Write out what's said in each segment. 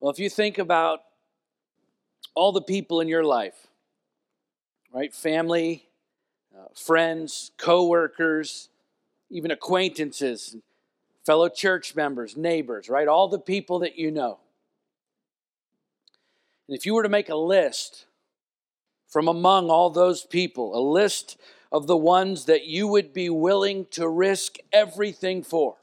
Well, if you think about all the people in your life, right? Family, uh, friends, coworkers, even acquaintances, fellow church members, neighbors, right? All the people that you know. And if you were to make a list from among all those people, a list of the ones that you would be willing to risk everything for,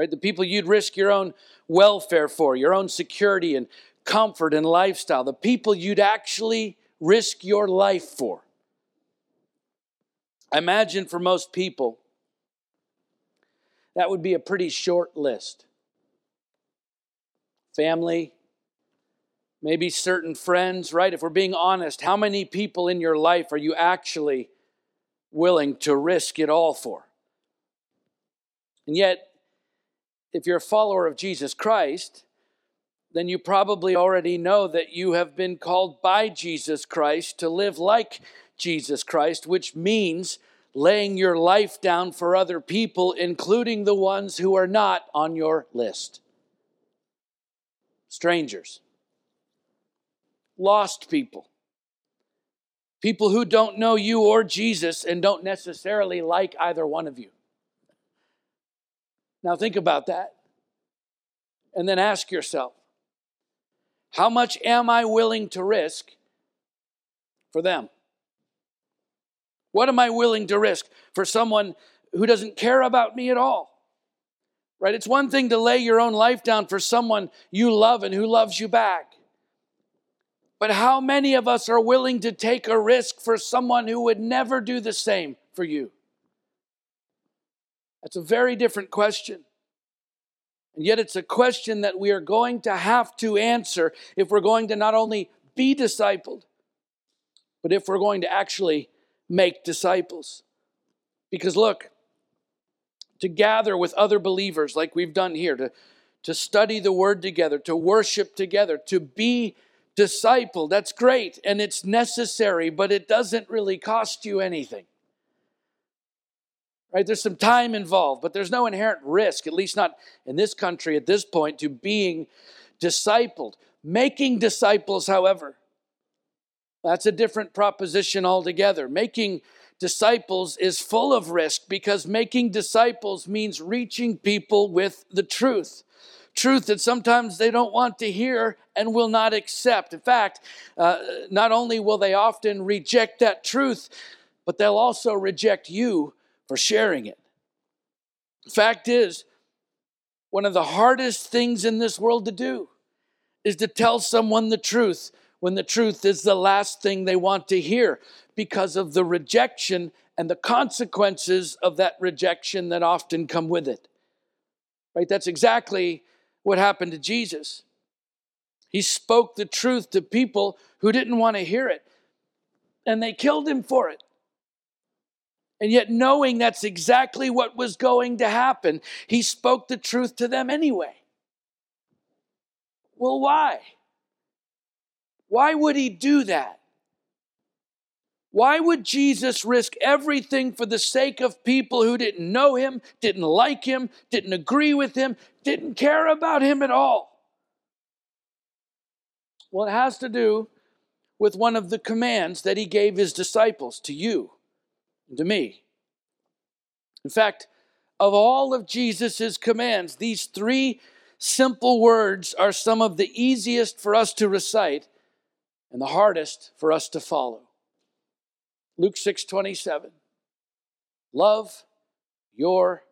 right? The people you'd risk your own welfare for, your own security and comfort and lifestyle, the people you'd actually risk your life for. I imagine for most people, that would be a pretty short list. Family, maybe certain friends, right? If we're being honest, how many people in your life are you actually willing to risk it all for? And yet, if you're a follower of Jesus Christ, then you probably already know that you have been called by Jesus Christ to live like Jesus Christ, which means laying your life down for other people, including the ones who are not on your list. Strangers, lost people, people who don't know you or Jesus and don't necessarily like either one of you. Now, think about that. And then ask yourself how much am I willing to risk for them? What am I willing to risk for someone who doesn't care about me at all? Right? It's one thing to lay your own life down for someone you love and who loves you back. But how many of us are willing to take a risk for someone who would never do the same for you? That's a very different question. And yet, it's a question that we are going to have to answer if we're going to not only be discipled, but if we're going to actually make disciples. Because look, to gather with other believers like we've done here, to, to study the word together, to worship together, to be discipled, that's great and it's necessary, but it doesn't really cost you anything. Right? There's some time involved, but there's no inherent risk, at least not in this country at this point, to being discipled. Making disciples, however, that's a different proposition altogether. Making disciples is full of risk because making disciples means reaching people with the truth. Truth that sometimes they don't want to hear and will not accept. In fact, uh, not only will they often reject that truth, but they'll also reject you for sharing it. Fact is, one of the hardest things in this world to do is to tell someone the truth when the truth is the last thing they want to hear because of the rejection and the consequences of that rejection that often come with it. Right? That's exactly what happened to Jesus. He spoke the truth to people who didn't want to hear it, and they killed him for it. And yet, knowing that's exactly what was going to happen, he spoke the truth to them anyway. Well, why? Why would he do that? Why would Jesus risk everything for the sake of people who didn't know him, didn't like him, didn't agree with him, didn't care about him at all? Well, it has to do with one of the commands that he gave his disciples to you and to me. In fact, of all of Jesus' commands, these three simple words are some of the easiest for us to recite and the hardest for us to follow. Luke 6 27. Love your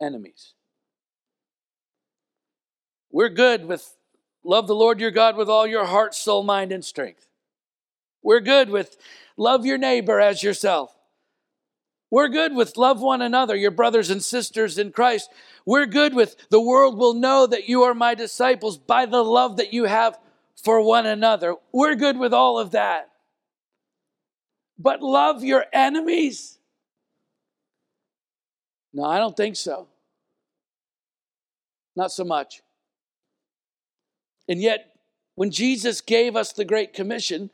enemies. We're good with love the Lord your God with all your heart, soul, mind, and strength. We're good with love your neighbor as yourself. We're good with love one another, your brothers and sisters in Christ. We're good with the world will know that you are my disciples by the love that you have for one another. We're good with all of that. But love your enemies? No, I don't think so. Not so much. And yet, when Jesus gave us the Great Commission,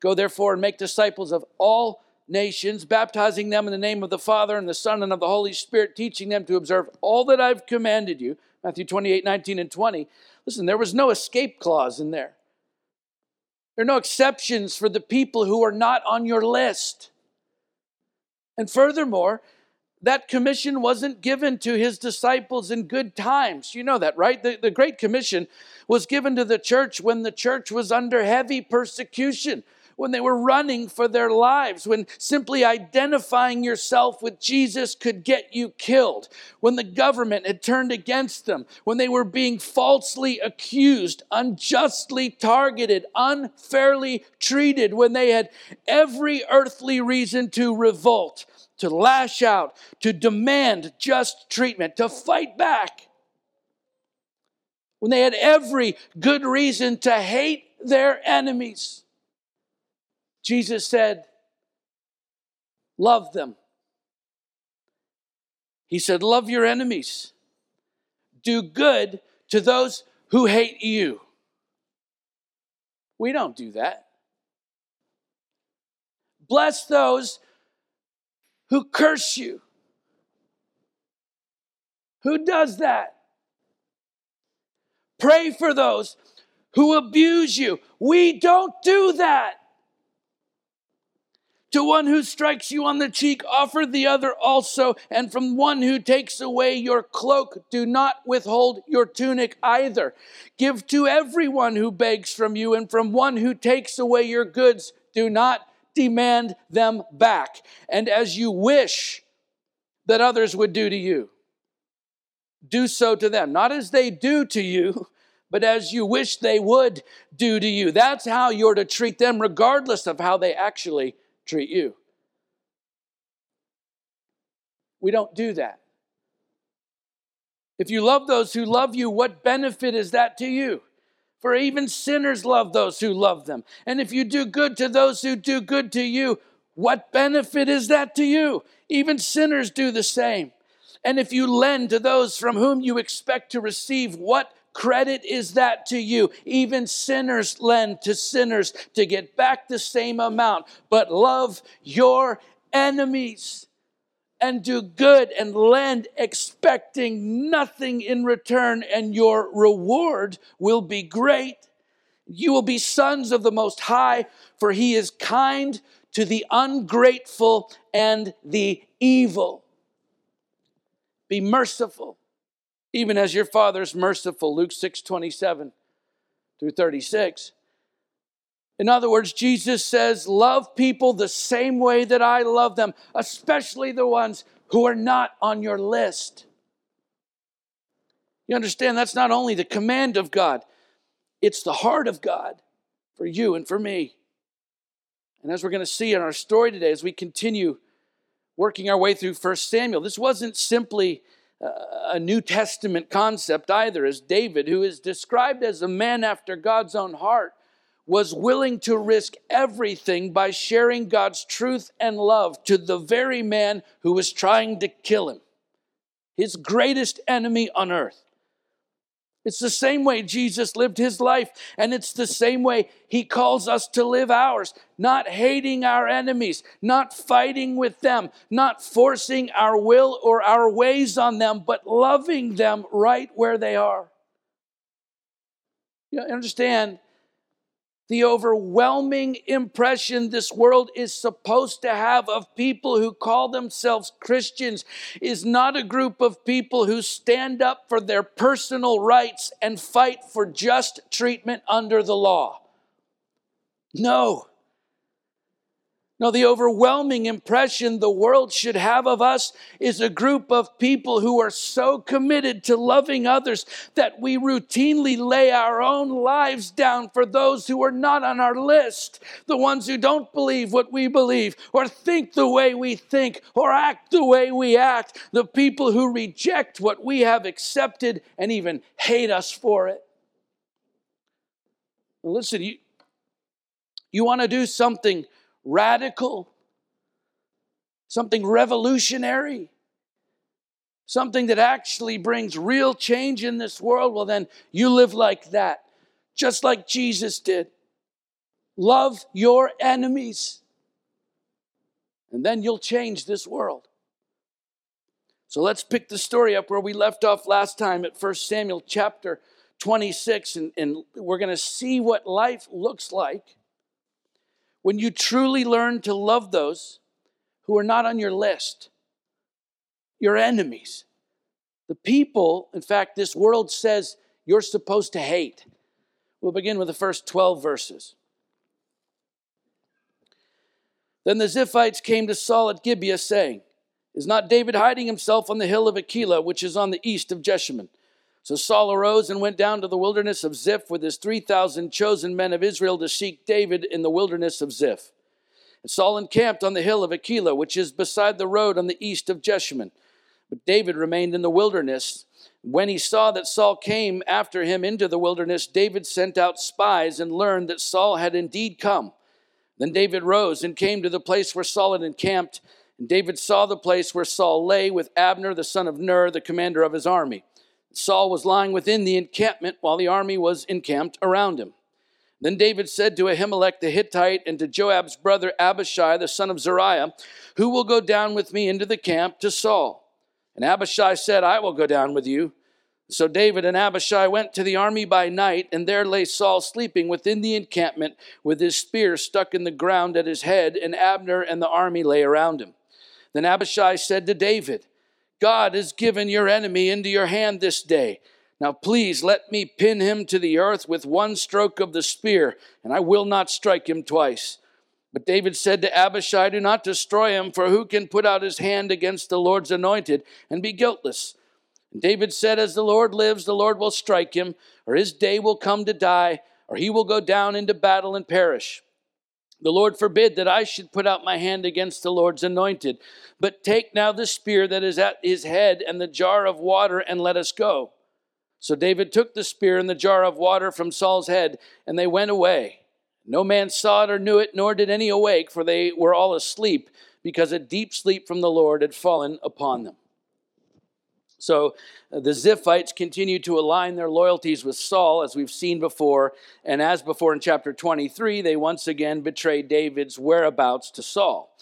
go therefore and make disciples of all nations, baptizing them in the name of the Father and the Son and of the Holy Spirit, teaching them to observe all that I've commanded you. Matthew 28, 19, and 20. Listen, there was no escape clause in there. There are no exceptions for the people who are not on your list. And furthermore, that commission wasn't given to his disciples in good times. You know that, right? The, the Great Commission was given to the church when the church was under heavy persecution when they were running for their lives, when simply identifying yourself with Jesus could get you killed, when the government had turned against them, when they were being falsely accused, unjustly targeted, unfairly treated, when they had every earthly reason to revolt, to lash out, to demand just treatment, to fight back. When they had every good reason to hate their enemies. Jesus said, Love them. He said, Love your enemies. Do good to those who hate you. We don't do that. Bless those who curse you. Who does that? Pray for those who abuse you. We don't do that. To one who strikes you on the cheek, offer the other also. And from one who takes away your cloak, do not withhold your tunic either. Give to everyone who begs from you, and from one who takes away your goods, do not demand them back. And as you wish that others would do to you, do so to them. Not as they do to you, but as you wish they would do to you. That's how you're to treat them, regardless of how they actually treat you. We don't do that. If you love those who love you, what benefit is that to you? For even sinners love those who love them. And if you do good to those who do good to you, what benefit is that to you? Even sinners do the same. And if you lend to those from whom you expect to receive, what credit is that to you? Even sinners lend to sinners to get back the same amount. But love your enemies and do good and lend expecting nothing in return, and your reward will be great. You will be sons of the Most High, for He is kind to the ungrateful and the evil. Be merciful even as your Father is merciful. Luke 6 27 through 36. In other words, Jesus says, Love people the same way that I love them, especially the ones who are not on your list. You understand, that's not only the command of God, it's the heart of God for you and for me. And as we're going to see in our story today, as we continue working our way through First Samuel, this wasn't simply a New Testament concept either, as David, who is described as a man after God's own heart, was willing to risk everything by sharing God's truth and love to the very man who was trying to kill him, his greatest enemy on earth. It's the same way Jesus lived his life, and it's the same way he calls us to live ours. Not hating our enemies, not fighting with them, not forcing our will or our ways on them, but loving them right where they are. You understand? The overwhelming impression this world is supposed to have of people who call themselves Christians is not a group of people who stand up for their personal rights and fight for just treatment under the law. No. No, the overwhelming impression the world should have of us is a group of people who are so committed to loving others that we routinely lay our own lives down for those who are not on our list, the ones who don't believe what we believe, or think the way we think, or act the way we act, the people who reject what we have accepted and even hate us for it. Listen, you, you want to do something radical, something revolutionary, something that actually brings real change in this world, well, then you live like that, just like Jesus did. Love your enemies, and then you'll change this world. So let's pick the story up where we left off last time at 1 Samuel chapter 26, and, and we're going to see what life looks like when you truly learn to love those who are not on your list, your enemies, the people, in fact, this world says you're supposed to hate. We'll begin with the first 12 verses. Then the Ziphites came to Saul at Gibeah, saying, Is not David hiding himself on the hill of Hachilah, which is on the east of Jeshimon? So Saul arose and went down to the wilderness of Ziph with his 3,000 chosen men of Israel to seek David in the wilderness of Ziph. And Saul encamped on the hill of Hachilah, which is beside the road on the east of Jeshimon. But David remained in the wilderness. When he saw that Saul came after him into the wilderness, David sent out spies and learned that Saul had indeed come. Then David rose and came to the place where Saul had encamped. And David saw the place where Saul lay with Abner, the son of Ner, the commander of his army. Saul was lying within the encampment while the army was encamped around him. Then David said to Ahimelech the Hittite and to Joab's brother Abishai, the son of Zeruiah, Who will go down with me into the camp to Saul? And Abishai said, I will go down with you. So David and Abishai went to the army by night, and there lay Saul sleeping within the encampment with his spear stuck in the ground at his head, and Abner and the army lay around him. Then Abishai said to David, God has given your enemy into your hand this day. Now please let me pin him to the earth with one stroke of the spear, and I will not strike him twice. But David said to Abishai, Do not destroy him, for who can put out his hand against the Lord's anointed and be guiltless? And David said, As the Lord lives, the Lord will strike him, or his day will come to die, or he will go down into battle and perish. The Lord forbid that I should put out my hand against the Lord's anointed. But take now the spear that is at his head and the jar of water, and let us go. So David took the spear and the jar of water from Saul's head, and they went away. No man saw it or knew it, nor did any awake, for they were all asleep, because a deep sleep from the Lord had fallen upon them. So uh, the Ziphites continue to align their loyalties with Saul, as we've seen before. And as before in chapter 23, they once again betray David's whereabouts to Saul.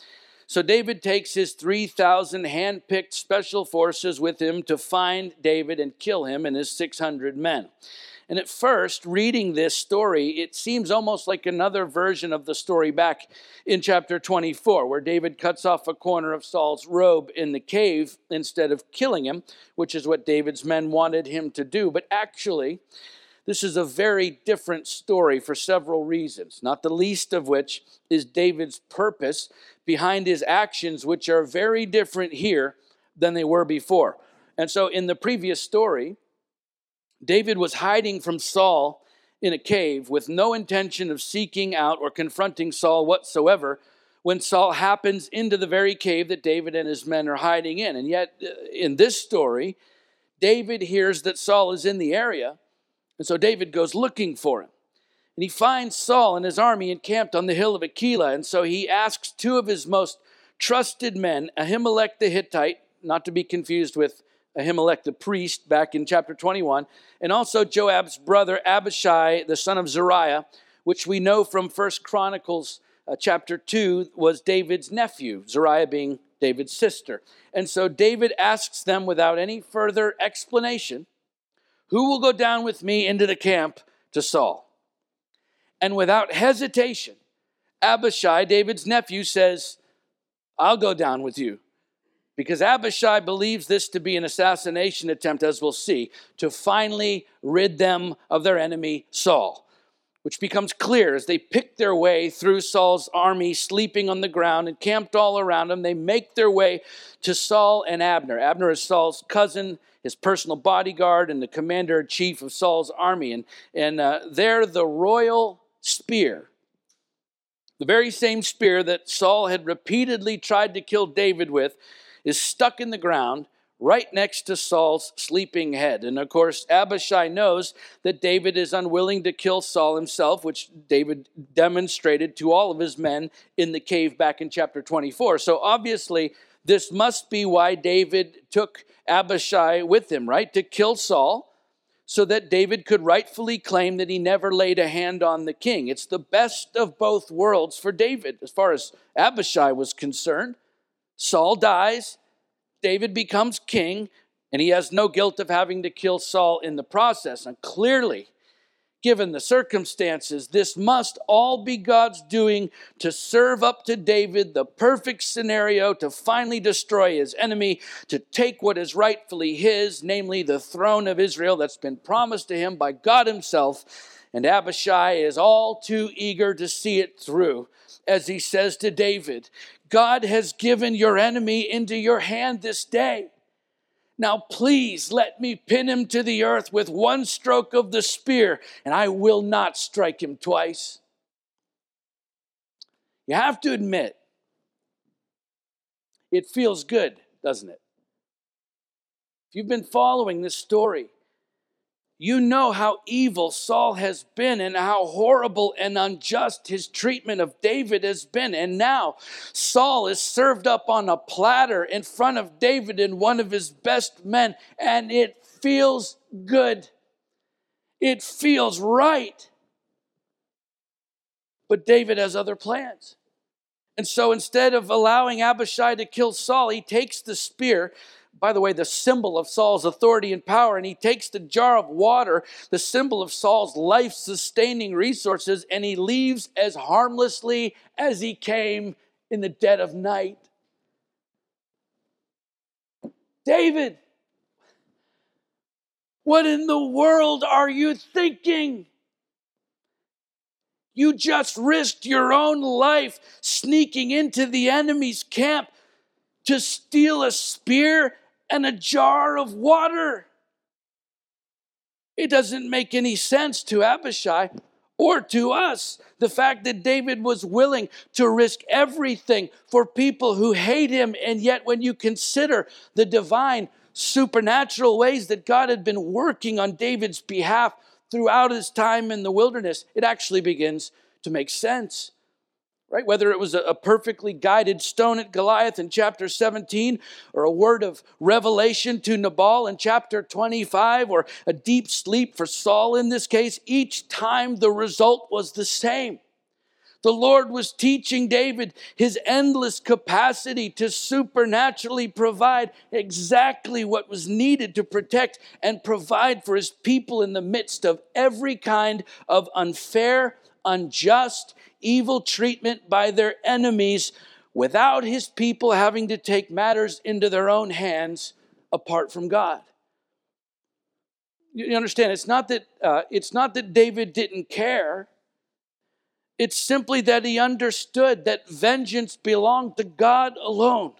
So David takes his 3,000 hand-picked special forces with him to find David and kill him and his 600 men. And at first, reading this story, it seems almost like another version of the story back in chapter 24, where David cuts off a corner of Saul's robe in the cave instead of killing him, which is what David's men wanted him to do. But actually, this is a very different story for several reasons, not the least of which is David's purpose behind his actions, which are very different here than they were before. And so, in the previous story, David was hiding from Saul in a cave with no intention of seeking out or confronting Saul whatsoever when Saul happens into the very cave that David and his men are hiding in. And yet, uh, in this story, David hears that Saul is in the area, and so David goes looking for him. And he finds Saul and his army encamped on the hill of Hachilah, and so he asks two of his most trusted men, Ahimelech the Hittite, not to be confused with Ahimelech the priest back in chapter 21, and also Joab's brother Abishai, the son of Zeruiah, which we know from First Chronicles uh, chapter 2 was David's nephew, Zeruiah being David's sister. And so David asks them without any further explanation, Who will go down with me into the camp to Saul? And without hesitation, Abishai, David's nephew, says, I'll go down with you because Abishai believes this to be an assassination attempt, as we'll see, to finally rid them of their enemy, Saul, which becomes clear as they pick their way through Saul's army, sleeping on the ground and camped all around him. They make their way to Saul and Abner. Abner is Saul's cousin, his personal bodyguard, and the commander in chief of Saul's army. And, and uh, they're the royal spear. The very same spear that Saul had repeatedly tried to kill David with is stuck in the ground right next to Saul's sleeping head. And of course, Abishai knows that David is unwilling to kill Saul himself, which David demonstrated to all of his men in the cave back in chapter 24. So obviously, this must be why David took Abishai with him, right? To kill Saul so that David could rightfully claim that he never laid a hand on the king. It's the best of both worlds for David as far as Abishai was concerned. Saul dies, David becomes king, and he has no guilt of having to kill Saul in the process. And clearly, given the circumstances, this must all be God's doing to serve up to David the perfect scenario to finally destroy his enemy, to take what is rightfully his, namely the throne of Israel that's been promised to him by God Himself. And Abishai is all too eager to see it through, as he says to David God has given your enemy into your hand this day. Now, please let me pin him to the earth with one stroke of the spear, and I will not strike him twice. You have to admit, it feels good, doesn't it? If you've been following this story, you know how evil Saul has been and how horrible and unjust his treatment of David has been. And now Saul is served up on a platter in front of David and one of his best men, and it feels good. It feels right. But David has other plans. And so instead of allowing Abishai to kill Saul, he takes the spear by the way, the symbol of Saul's authority and power. And he takes the jar of water, the symbol of Saul's life sustaining resources, and he leaves as harmlessly as he came in the dead of night. David, what in the world are you thinking? You just risked your own life sneaking into the enemy's camp to steal a spear and a jar of water. It doesn't make any sense to Abishai or to us. The fact that David was willing to risk everything for people who hate him, and yet when you consider the divine, supernatural ways that God had been working on David's behalf throughout his time in the wilderness, it actually begins to make sense right? Whether it was a perfectly guided stone at Goliath in chapter 17, or a word of revelation to Nabal in chapter 25, or a deep sleep for Saul in this case, each time the result was the same. The Lord was teaching David his endless capacity to supernaturally provide exactly what was needed to protect and provide for his people in the midst of every kind of unfair, unjust, evil treatment by their enemies without his people having to take matters into their own hands apart from God. You understand? It's not that uh, it's not that David didn't care. It's simply that he understood that vengeance belonged to God alone.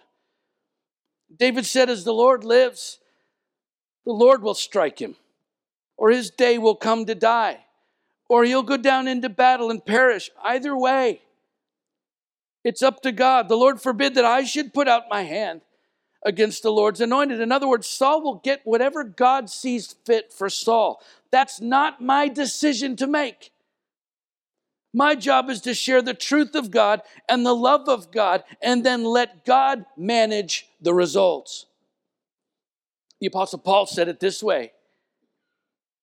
David said, As the Lord lives, the Lord will strike him, or his day will come to die or he'll go down into battle and perish. Either way, it's up to God. The Lord forbid that I should put out my hand against the Lord's anointed. In other words, Saul will get whatever God sees fit for Saul. That's not my decision to make. My job is to share the truth of God and the love of God and then let God manage the results. The Apostle Paul said it this way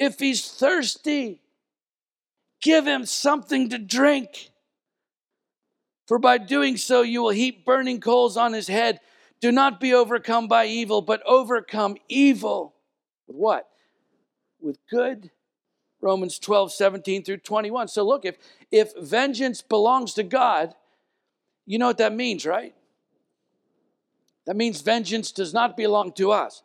If he's thirsty, give him something to drink. For by doing so, you will heap burning coals on his head. Do not be overcome by evil, but overcome evil with what? With good. Romans 12, 17 through 21. So look, if, if vengeance belongs to God, you know what that means, right? That means vengeance does not belong to us.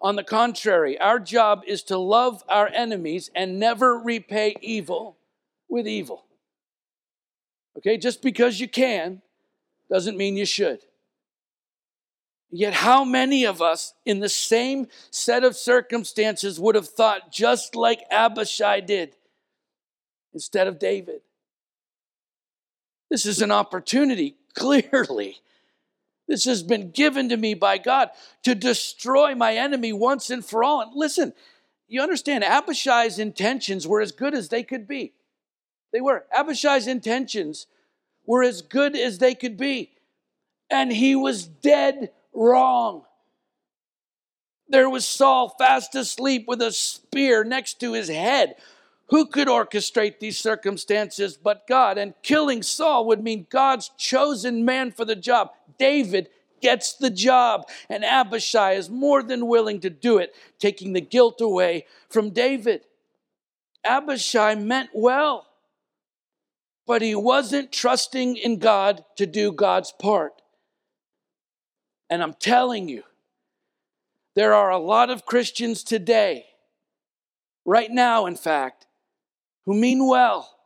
On the contrary, our job is to love our enemies and never repay evil with evil. Okay, just because you can doesn't mean you should. Yet, how many of us in the same set of circumstances would have thought just like Abishai did instead of David? This is an opportunity, clearly, This has been given to me by God to destroy my enemy once and for all. And listen, you understand, Abishai's intentions were as good as they could be. They were. Abishai's intentions were as good as they could be. And he was dead wrong. There was Saul fast asleep with a spear next to his head. Who could orchestrate these circumstances but God? And killing Saul would mean God's chosen man for the job. David gets the job, and Abishai is more than willing to do it, taking the guilt away from David. Abishai meant well, but he wasn't trusting in God to do God's part. And I'm telling you, there are a lot of Christians today, right now, in fact, who mean well,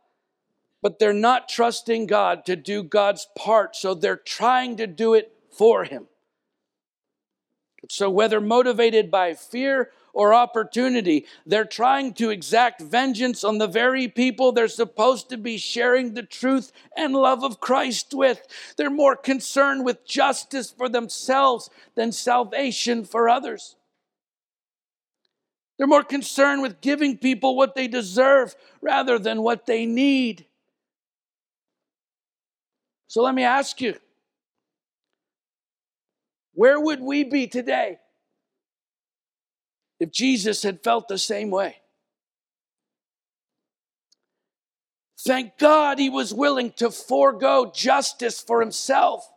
but they're not trusting God to do God's part, so they're trying to do it for Him. So, whether motivated by fear or opportunity, they're trying to exact vengeance on the very people they're supposed to be sharing the truth and love of Christ with. They're more concerned with justice for themselves than salvation for others. They're more concerned with giving people what they deserve rather than what they need. So let me ask you where would we be today if Jesus had felt the same way? Thank God he was willing to forego justice for himself.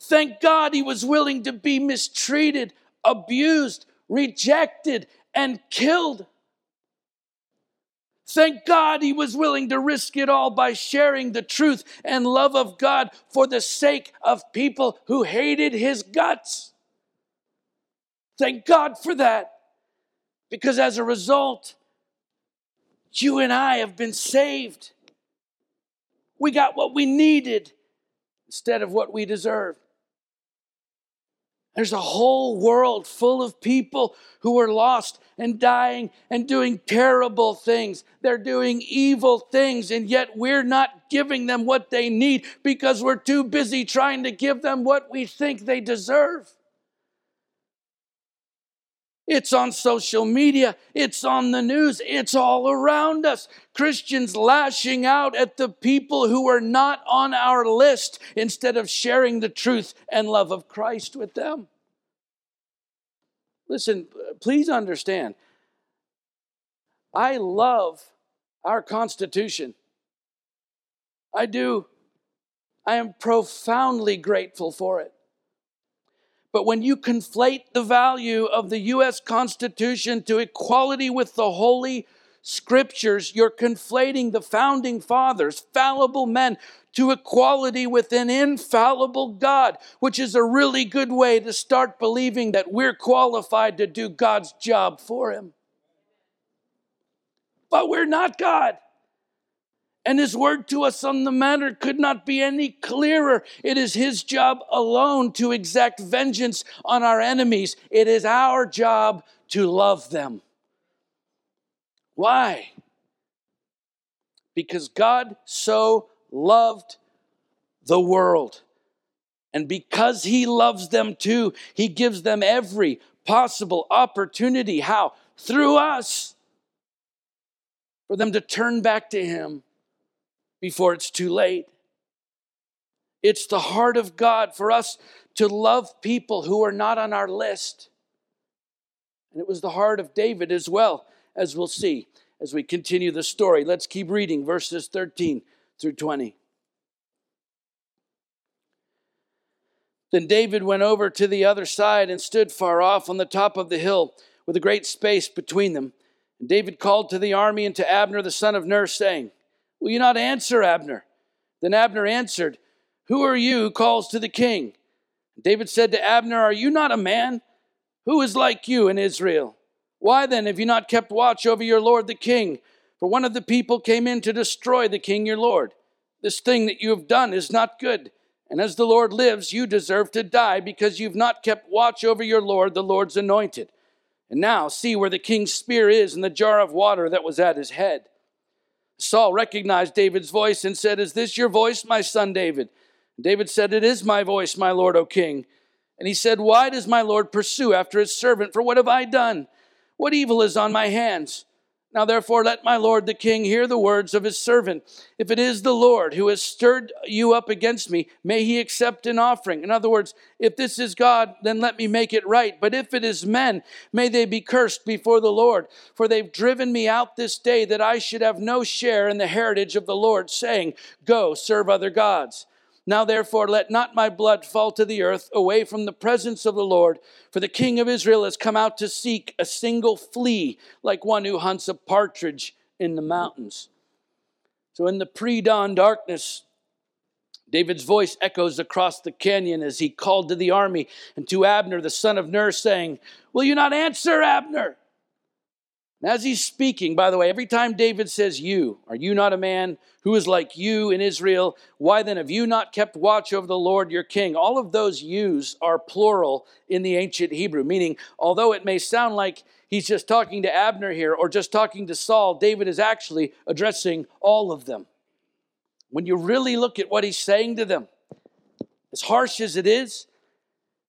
Thank God he was willing to be mistreated, abused, rejected, and killed. Thank God he was willing to risk it all by sharing the truth and love of God for the sake of people who hated his guts. Thank God for that. Because as a result, you and I have been saved. We got what we needed instead of what we deserved. There's a whole world full of people who are lost and dying and doing terrible things. They're doing evil things, and yet we're not giving them what they need because we're too busy trying to give them what we think they deserve. It's on social media. It's on the news. It's all around us. Christians lashing out at the people who are not on our list instead of sharing the truth and love of Christ with them. Listen, please understand. I love our Constitution. I do. I am profoundly grateful for it. But when you conflate the value of the U.S. Constitution to equality with the Holy Scriptures, you're conflating the founding fathers, fallible men, to equality with an infallible God, which is a really good way to start believing that we're qualified to do God's job for Him. But we're not God. And his word to us on the matter could not be any clearer. It is his job alone to exact vengeance on our enemies. It is our job to love them. Why? Because God so loved the world. And because he loves them too, he gives them every possible opportunity. How? Through us. For them to turn back to him before it's too late. It's the heart of God for us to love people who are not on our list. And it was the heart of David as well, as we'll see as we continue the story. Let's keep reading verses 13 through 20. Then David went over to the other side and stood far off on the top of the hill with a great space between them. And David called to the army and to Abner the son of Ner, saying, Will you not answer, Abner? Then Abner answered, Who are you who calls to the king? David said to Abner, Are you not a man? Who is like you in Israel? Why then have you not kept watch over your lord the king? For one of the people came in to destroy the king your lord. This thing that you have done is not good. And as the Lord lives, you deserve to die because you've not kept watch over your Lord, the Lord's anointed. And now see where the king's spear is and the jar of water that was at his head. Saul recognized David's voice and said, Is this your voice, my son David? David said, It is my voice, my Lord, O king. And he said, Why does my Lord pursue after his servant? For what have I done? What evil is on my hands? Now therefore let my lord the king hear the words of his servant. If it is the Lord who has stirred you up against me, may he accept an offering. In other words, if this is God, then let me make it right. But if it is men, may they be cursed before the Lord. For they've driven me out this day that I should have no share in the heritage of the Lord, saying, Go, serve other gods. Now, therefore, let not my blood fall to the earth away from the presence of the Lord, for the king of Israel has come out to seek a single flea, like one who hunts a partridge in the mountains. So, in the pre dawn darkness, David's voice echoes across the canyon as he called to the army and to Abner, the son of Ner, saying, Will you not answer, Abner? And as he's speaking, by the way, every time David says you, are you not a man who is like you in Israel? Why then have you not kept watch over the Lord your king? All of those yous are plural in the ancient Hebrew, meaning although it may sound like he's just talking to Abner here or just talking to Saul, David is actually addressing all of them. When you really look at what he's saying to them, as harsh as it is,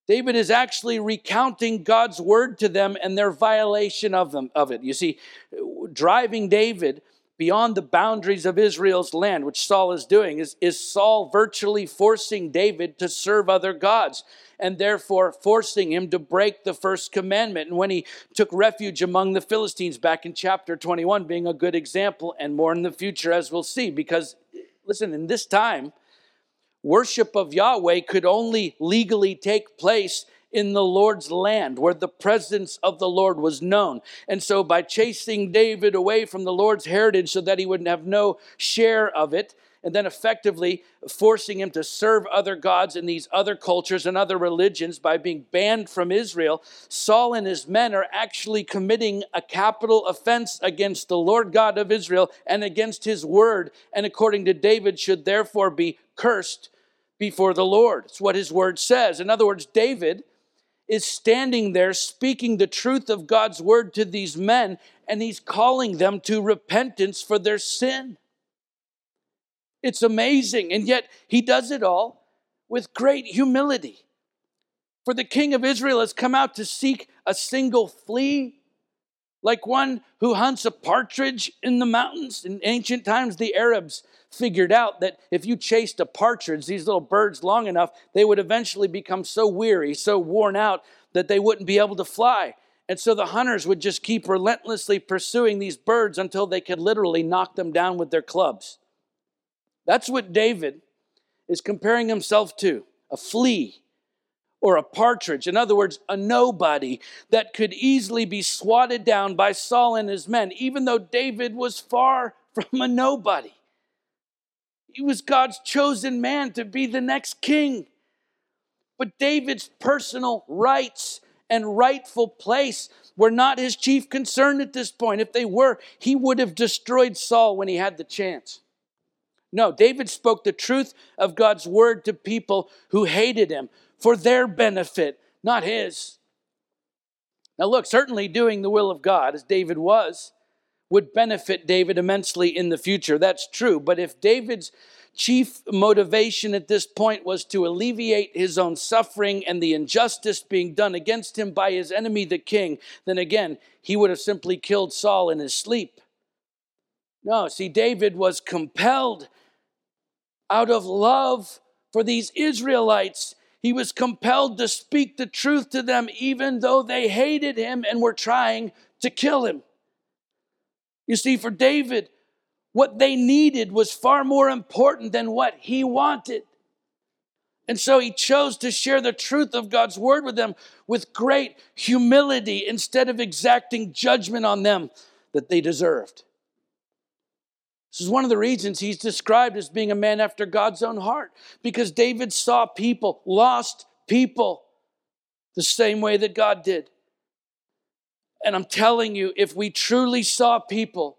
David is actually recounting God's word to them and their violation of them of it. You see, driving David beyond the boundaries of Israel's land, which Saul is doing, is, is Saul virtually forcing David to serve other gods and therefore forcing him to break the first commandment. And when he took refuge among the Philistines back in chapter 21, being a good example, and more in the future, as we'll see, because listen, in this time, worship of Yahweh could only legally take place in the Lord's land where the presence of the Lord was known. And so, by chasing David away from the Lord's heritage so that he wouldn't have no share of it, and then effectively forcing him to serve other gods in these other cultures and other religions by being banned from Israel, Saul and his men are actually committing a capital offense against the Lord God of Israel and against his word, and according to David, should therefore be cursed before the Lord. It's what his word says. In other words, David is standing there speaking the truth of God's word to these men, and he's calling them to repentance for their sin. It's amazing. And yet he does it all with great humility. For the king of Israel has come out to seek a single flea, like one who hunts a partridge in the mountains. In ancient times, the Arabs figured out that if you chased a partridge, these little birds, long enough, they would eventually become so weary, so worn out, that they wouldn't be able to fly. And so the hunters would just keep relentlessly pursuing these birds until they could literally knock them down with their clubs. That's what David is comparing himself to a flea or a partridge. In other words, a nobody that could easily be swatted down by Saul and his men, even though David was far from a nobody. He was God's chosen man to be the next king. But David's personal rights and rightful place were not his chief concern at this point. If they were, he would have destroyed Saul when he had the chance. No, David spoke the truth of God's word to people who hated him for their benefit, not his. Now, look, certainly doing the will of God, as David was, would benefit David immensely in the future. That's true. But if David's chief motivation at this point was to alleviate his own suffering and the injustice being done against him by his enemy, the king, then again, he would have simply killed Saul in his sleep. No, see, David was compelled out of love for these Israelites. He was compelled to speak the truth to them, even though they hated him and were trying to kill him. You see, for David, what they needed was far more important than what he wanted. And so he chose to share the truth of God's word with them with great humility instead of exacting judgment on them that they deserved. This is one of the reasons he's described as being a man after God's own heart, because David saw people, lost people, the same way that God did. And I'm telling you, if we truly saw people,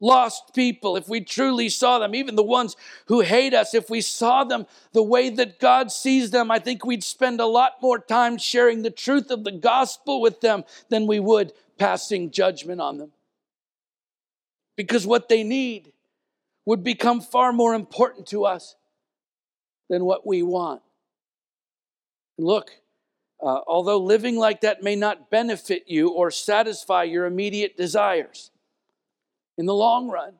lost people, if we truly saw them, even the ones who hate us, if we saw them the way that God sees them, I think we'd spend a lot more time sharing the truth of the gospel with them than we would passing judgment on them. Because what they need would become far more important to us than what we want. Look, uh, although living like that may not benefit you or satisfy your immediate desires, in the long run,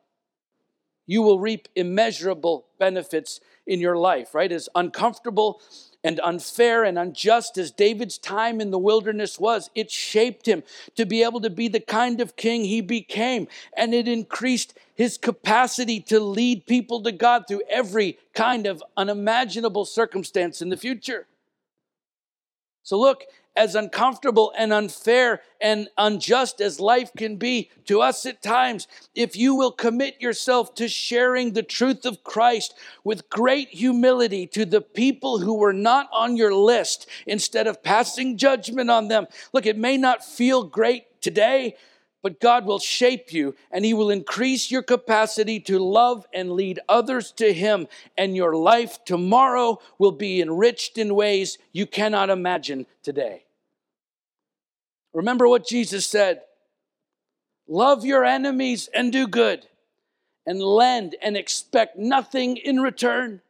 you will reap immeasurable benefits in your life, right? As uncomfortable and unfair and unjust as David's time in the wilderness was, it shaped him to be able to be the kind of king he became. And it increased his capacity to lead people to God through every kind of unimaginable circumstance in the future. So, look, as uncomfortable and unfair and unjust as life can be to us at times, if you will commit yourself to sharing the truth of Christ with great humility to the people who were not on your list instead of passing judgment on them. Look, it may not feel great today, but God will shape you and He will increase your capacity to love and lead others to Him, and your life tomorrow will be enriched in ways you cannot imagine today. Remember what Jesus said love your enemies and do good, and lend and expect nothing in return,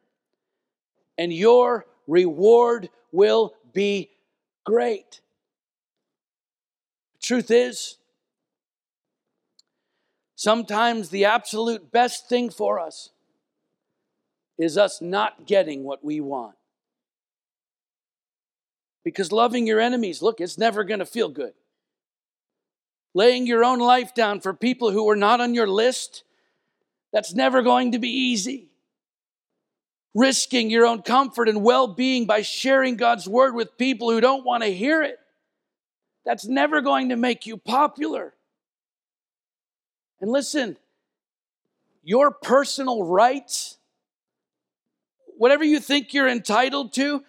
and your reward will be great. Truth is, Sometimes the absolute best thing for us is us not getting what we want. Because loving your enemies, look, it's never going to feel good. Laying your own life down for people who are not on your list, that's never going to be easy. Risking your own comfort and well being by sharing God's word with people who don't want to hear it, that's never going to make you popular. And listen, your personal rights, whatever you think you're entitled to,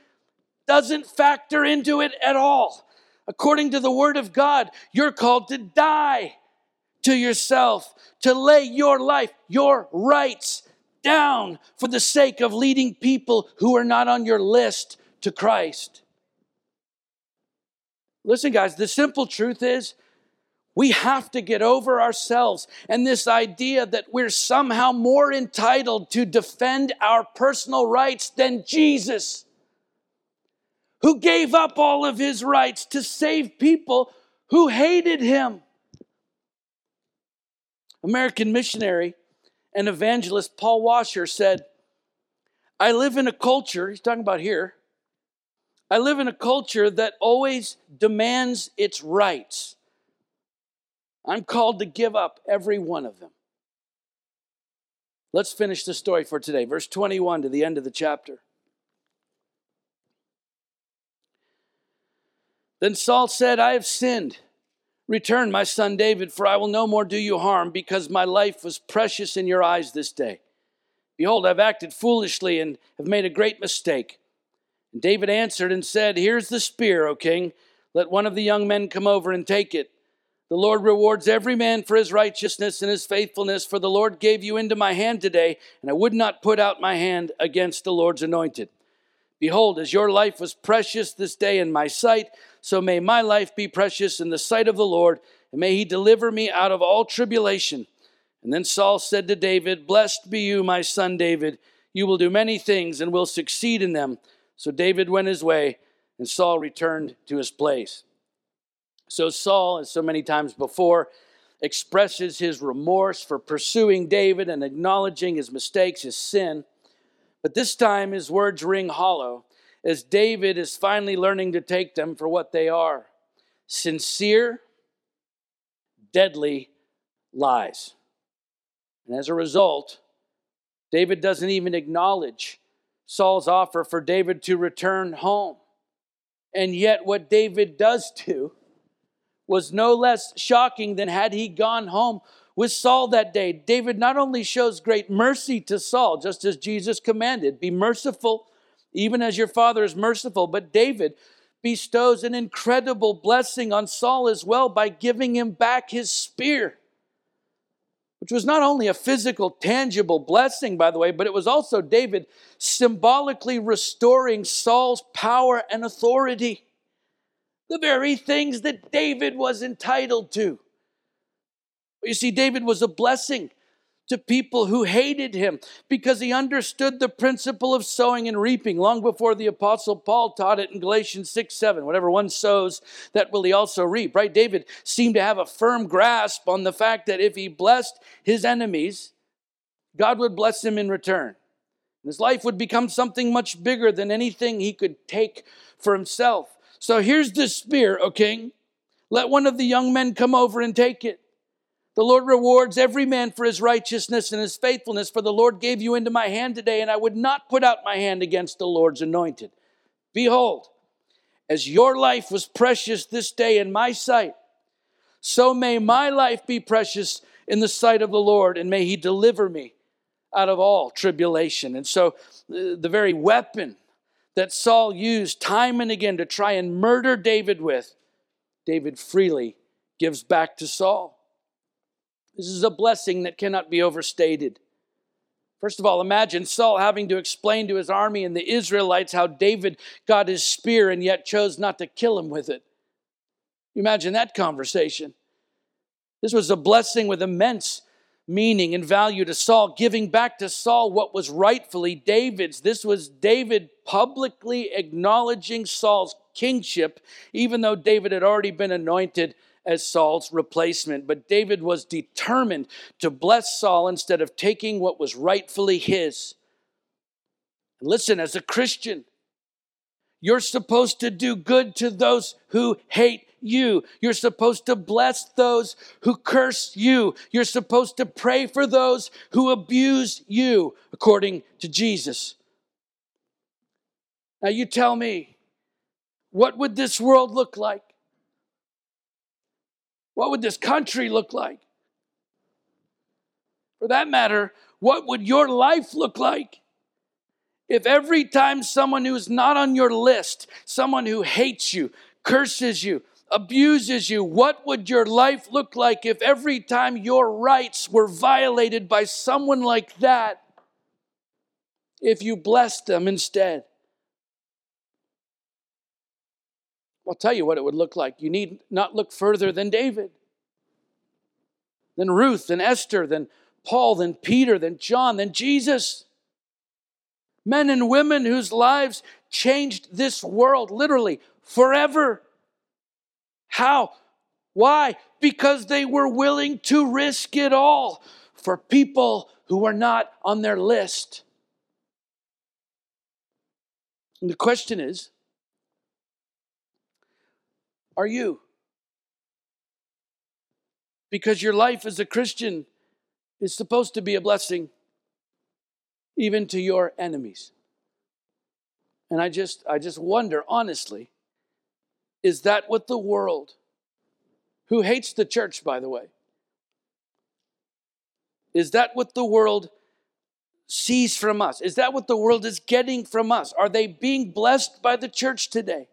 doesn't factor into it at all. According to the Word of God, you're called to die to yourself, to lay your life, your rights down for the sake of leading people who are not on your list to Christ. Listen, guys, the simple truth is we have to get over ourselves and this idea that we're somehow more entitled to defend our personal rights than Jesus, who gave up all of his rights to save people who hated him. American missionary and evangelist Paul Washer said, I live in a culture, he's talking about here, I live in a culture that always demands its rights I'm called to give up every one of them. Let's finish the story for today. Verse 21 to the end of the chapter. Then Saul said, I have sinned. Return, my son David, for I will no more do you harm, because my life was precious in your eyes this day. Behold, I've acted foolishly and have made a great mistake. And David answered and said, Here's the spear, O king. Let one of the young men come over and take it. The Lord rewards every man for his righteousness and his faithfulness, for the Lord gave you into my hand today, and I would not put out my hand against the Lord's anointed. Behold, as your life was precious this day in my sight, so may my life be precious in the sight of the Lord, and may he deliver me out of all tribulation. And then Saul said to David, Blessed be you, my son David. You will do many things and will succeed in them. So David went his way, and Saul returned to his place. So Saul, as so many times before, expresses his remorse for pursuing David and acknowledging his mistakes, his sin. But this time his words ring hollow as David is finally learning to take them for what they are sincere, deadly lies. And as a result, David doesn't even acknowledge Saul's offer for David to return home. And yet, what David does do was no less shocking than had he gone home with Saul that day. David not only shows great mercy to Saul, just as Jesus commanded, be merciful, even as your father is merciful, but David bestows an incredible blessing on Saul as well by giving him back his spear. Which was not only a physical, tangible blessing, by the way, but it was also David symbolically restoring Saul's power and authority the very things that David was entitled to. You see, David was a blessing to people who hated him because he understood the principle of sowing and reaping long before the apostle Paul taught it in Galatians 6 7. Whatever one sows, that will he also reap, right? David seemed to have a firm grasp on the fact that if he blessed his enemies, God would bless him in return. His life would become something much bigger than anything he could take for himself. So here's the spear, O king. Let one of the young men come over and take it. The Lord rewards every man for his righteousness and his faithfulness, for the Lord gave you into my hand today, and I would not put out my hand against the Lord's anointed. Behold, as your life was precious this day in my sight, so may my life be precious in the sight of the Lord, and may he deliver me out of all tribulation. And so, uh, the very weapon that Saul used time and again to try and murder David with, David freely gives back to Saul. This is a blessing that cannot be overstated. First of all, imagine Saul having to explain to his army and the Israelites how David got his spear and yet chose not to kill him with it. Imagine that conversation. This was a blessing with immense meaning and value to Saul, giving back to Saul what was rightfully David's. This was David publicly acknowledging Saul's kingship, even though David had already been anointed as Saul's replacement. But David was determined to bless Saul instead of taking what was rightfully his. Listen, as a Christian, you're supposed to do good to those who hate you. You're supposed to bless those who curse you. You're supposed to pray for those who abuse you, according to Jesus. Now, you tell me, what would this world look like what would this country look like? For that matter, what would your life look like? If every time someone who's not on your list, someone who hates you, curses you, abuses you, what would your life look like if every time your rights were violated by someone like that, if you blessed them instead? I'll tell you what it would look like. You need not look further than David, than Ruth, than Esther, than Paul, than Peter, than John, than Jesus. Men and women whose lives changed this world literally forever. How? Why? Because they were willing to risk it all for people who were not on their list. And the question is are you? Because your life as a Christian is supposed to be a blessing even to your enemies. And I just I just wonder honestly is that what the world who hates the church by the way is that what the world sees from us? Is that what the world is getting from us? Are they being blessed by the church today?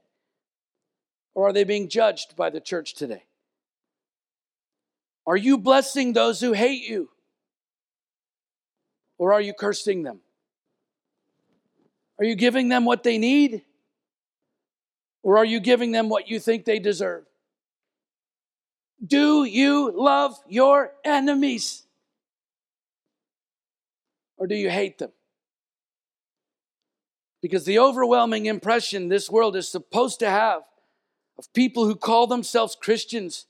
Or are they being judged by the church today? Are you blessing those who hate you? Or are you cursing them? Are you giving them what they need? Or are you giving them what you think they deserve? Do you love your enemies? Or do you hate them? Because the overwhelming impression this world is supposed to have of people who call themselves Christians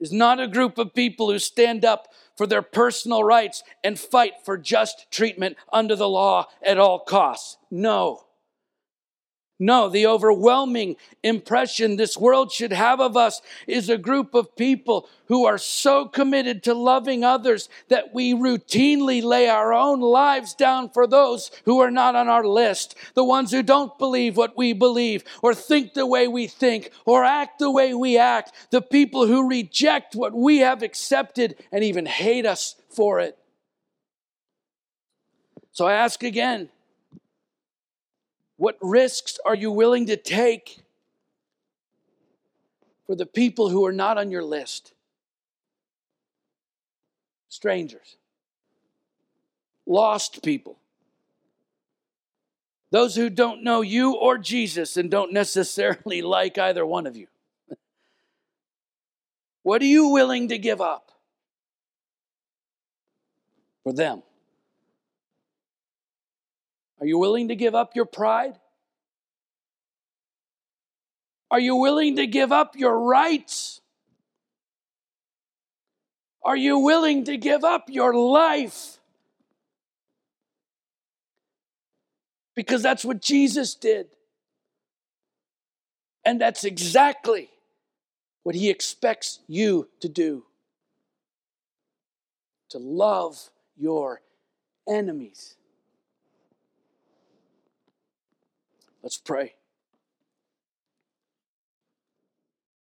is not a group of people who stand up for their personal rights and fight for just treatment under the law at all costs. No. No, the overwhelming impression this world should have of us is a group of people who are so committed to loving others that we routinely lay our own lives down for those who are not on our list. The ones who don't believe what we believe, or think the way we think, or act the way we act. The people who reject what we have accepted and even hate us for it. So I ask again what risks are you willing to take for the people who are not on your list? Strangers, lost people, those who don't know you or Jesus and don't necessarily like either one of you. What are you willing to give up? for them? Are you willing to give up your pride? Are you willing to give up your rights? Are you willing to give up your life? Because that's what Jesus did. And that's exactly what he expects you to do to love your enemies. Let's pray.